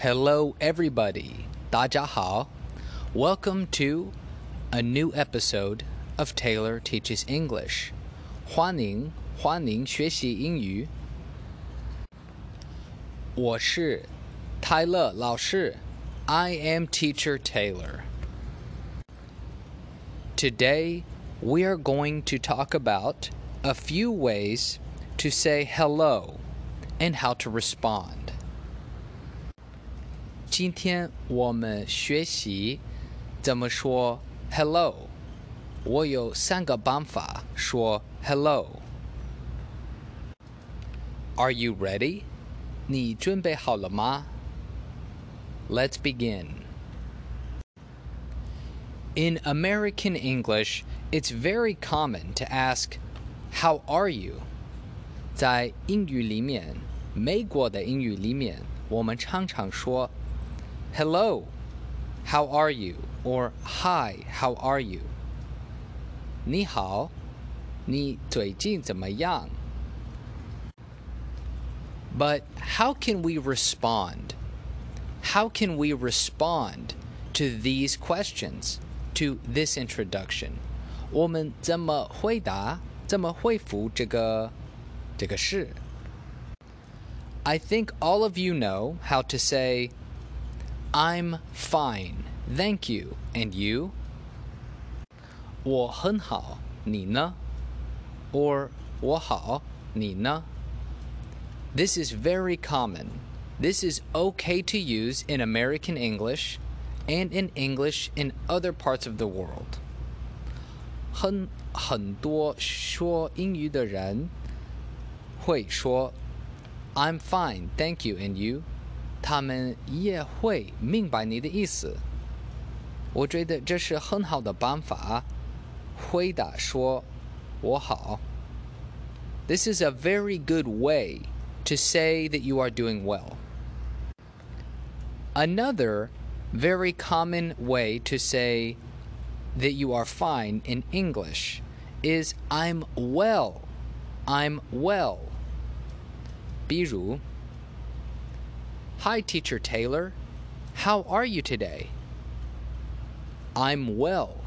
Hello, everybody. 大家好. Welcome to a new episode of Taylor Teaches English. 欢迎欢迎学习英语。我是泰勒老师。I am Teacher Taylor. Today, we are going to talk about a few ways to say hello and how to respond. 今天我们学习怎么说 hello。我有三个办法说 hello。Are you ready? 你准备好了吗？Let's begin. In American English, it's very common to ask, How are you? 在英语里面，美国的英语里面，我们常常说 Hello, how are you? or Hi, how are you? 你好，你最近怎么样？but how can we respond? How can we respond to these questions, to this introduction? 我们怎么回答？怎么回复这个这个事？I think all of you know how to say, I'm fine, thank you, and you? 我很好，你呢？Or 我好，你呢？this is very common. This is okay to use in American English and in English in other parts of the world. 很很多说英语的人会说 "I'm fine, thank you, and you." 他们也会明白你的意思。我觉得这是很好的办法，回答说“我好”。This is a very good way to say that you are doing well. Another very common way to say that you are fine in English is I'm well. I'm well. 比如 Hi teacher Taylor, how are you today? I'm well.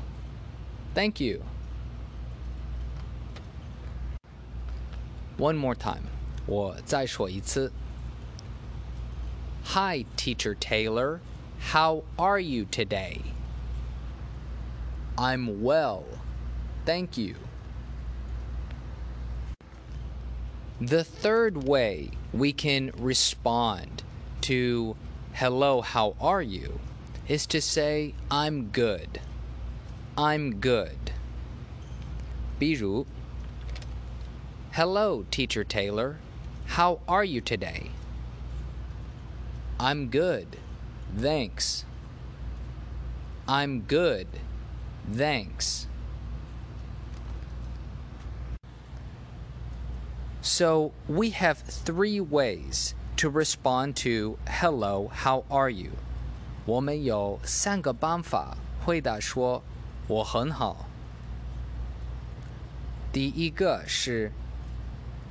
Thank you. One more time. 我再说一次。Hi, Teacher Taylor. How are you today? I'm well. Thank you. The third way we can respond to hello, how are you is to say I'm good. I'm good. 比如 Hello, Teacher Taylor. How are you today? I'm good. Thanks. I'm good. Thanks. So we have three ways to respond to hello, how are you? 我们有三个办法回答说我很好。第一个是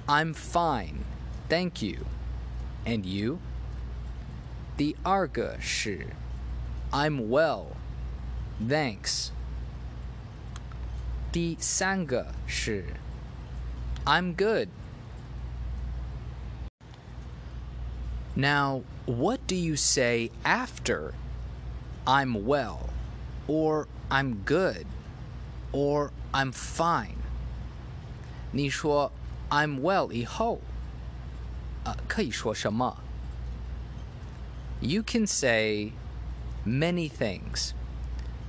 I'm fine。Thank you. And you? The arga shi. I'm well. Thanks. The sanga shi. I'm good. Now, what do you say after I'm well, or I'm good, or I'm fine? 你说 I'm well 以后呃，可以说什么？You can say many things.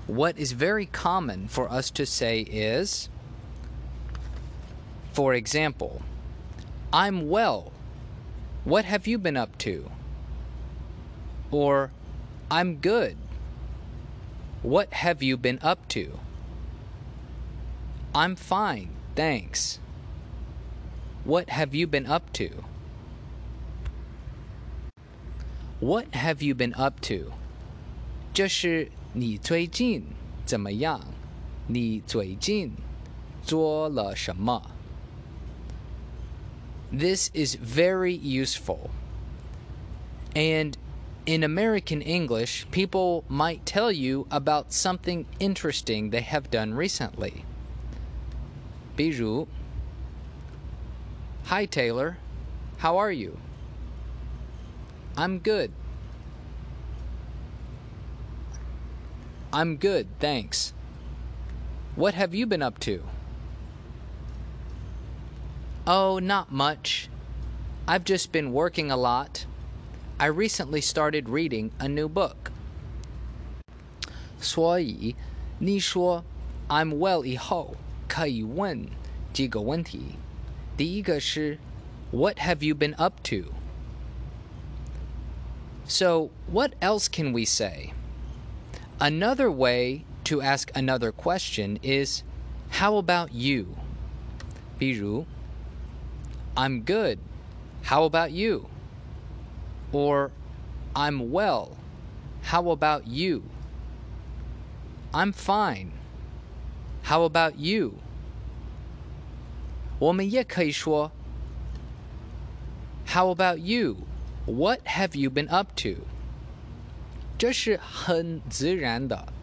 What is very common for us to say is, for example, I'm well. What have you been up to? Or, I'm good. What have you been up to? I'm fine, thanks. What have you been up to? What have you been up to? 这是你最近怎么样？你最近做了什么 ？This is very useful. And in American English, people might tell you about something interesting they have done recently. 比如, Hi Taylor, how are you? I'm good. I'm good, thanks. What have you been up to? Oh, not much. I've just been working a lot. I recently started reading a new book. 所以你说 I'm well 以后可以问几个问题。第一个是 What have you been up to? So, what else can we say? Another way to ask another question is How about you? 比如 I'm good. How about you? Or I'm well. How about you? I'm fine. How about you? 我们也可以说 How about you? What have you been up to? 这是很自然的.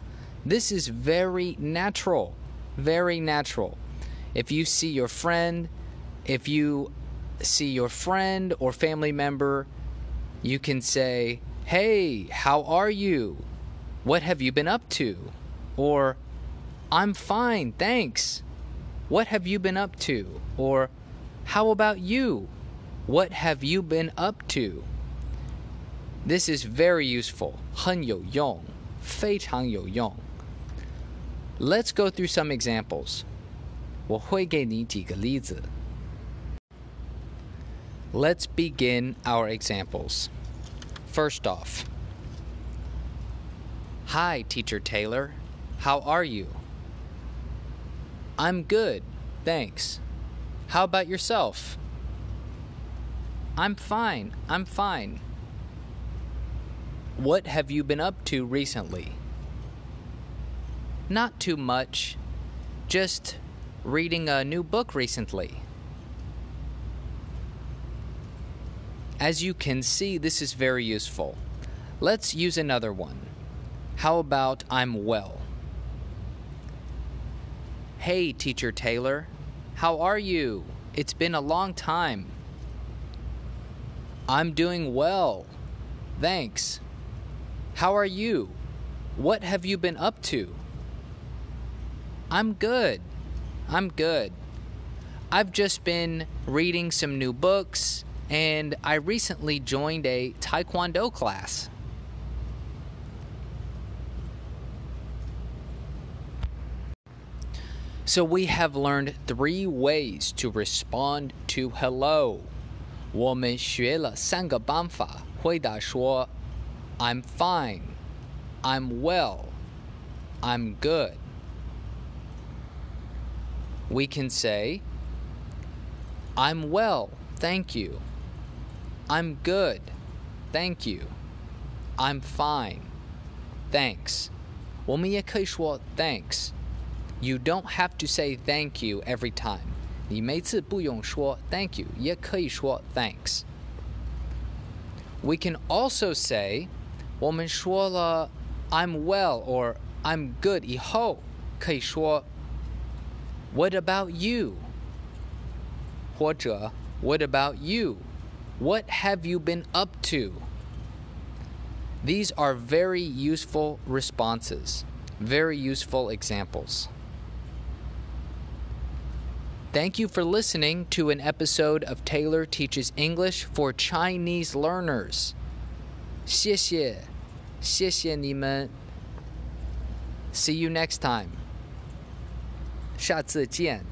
This is very natural. Very natural. If you see your friend, if you see your friend or family member, you can say, Hey, how are you? What have you been up to? Or, I'm fine, thanks. What have you been up to? Or, How about you? What have you been up to? This is very useful. 很有用,非常有用. Let's go through some examples. 我会给你几个例子. Let's begin our examples. First off, Hi, Teacher Taylor. How are you? I'm good, thanks. How about yourself? I'm fine, I'm fine. What have you been up to recently? Not too much. Just reading a new book recently. As you can see, this is very useful. Let's use another one. How about I'm well? Hey, Teacher Taylor. How are you? It's been a long time. I'm doing well. Thanks. How are you? What have you been up to? I'm good. I'm good. I've just been reading some new books and I recently joined a Taekwondo class. So we have learned three ways to respond to hello. 我们学了三个办法回答说 I'm fine, I'm well, I'm good. We can say I'm well, thank you. I'm good, thank you. I'm fine, thanks. 我们也可以说 thanks. You don't have to say thank you every time. 你每次不用说 thank you，也可以说 thanks. We can also say 我们说了 I'm well or I'm good 以后，可以说 What about you? 或者 What about you? What have you been up to? These are very useful responses, very useful examples. Thank you for listening to an episode of Taylor Teaches English for Chinese Learners. 谢谢，谢谢你们。See you next time. 下次见。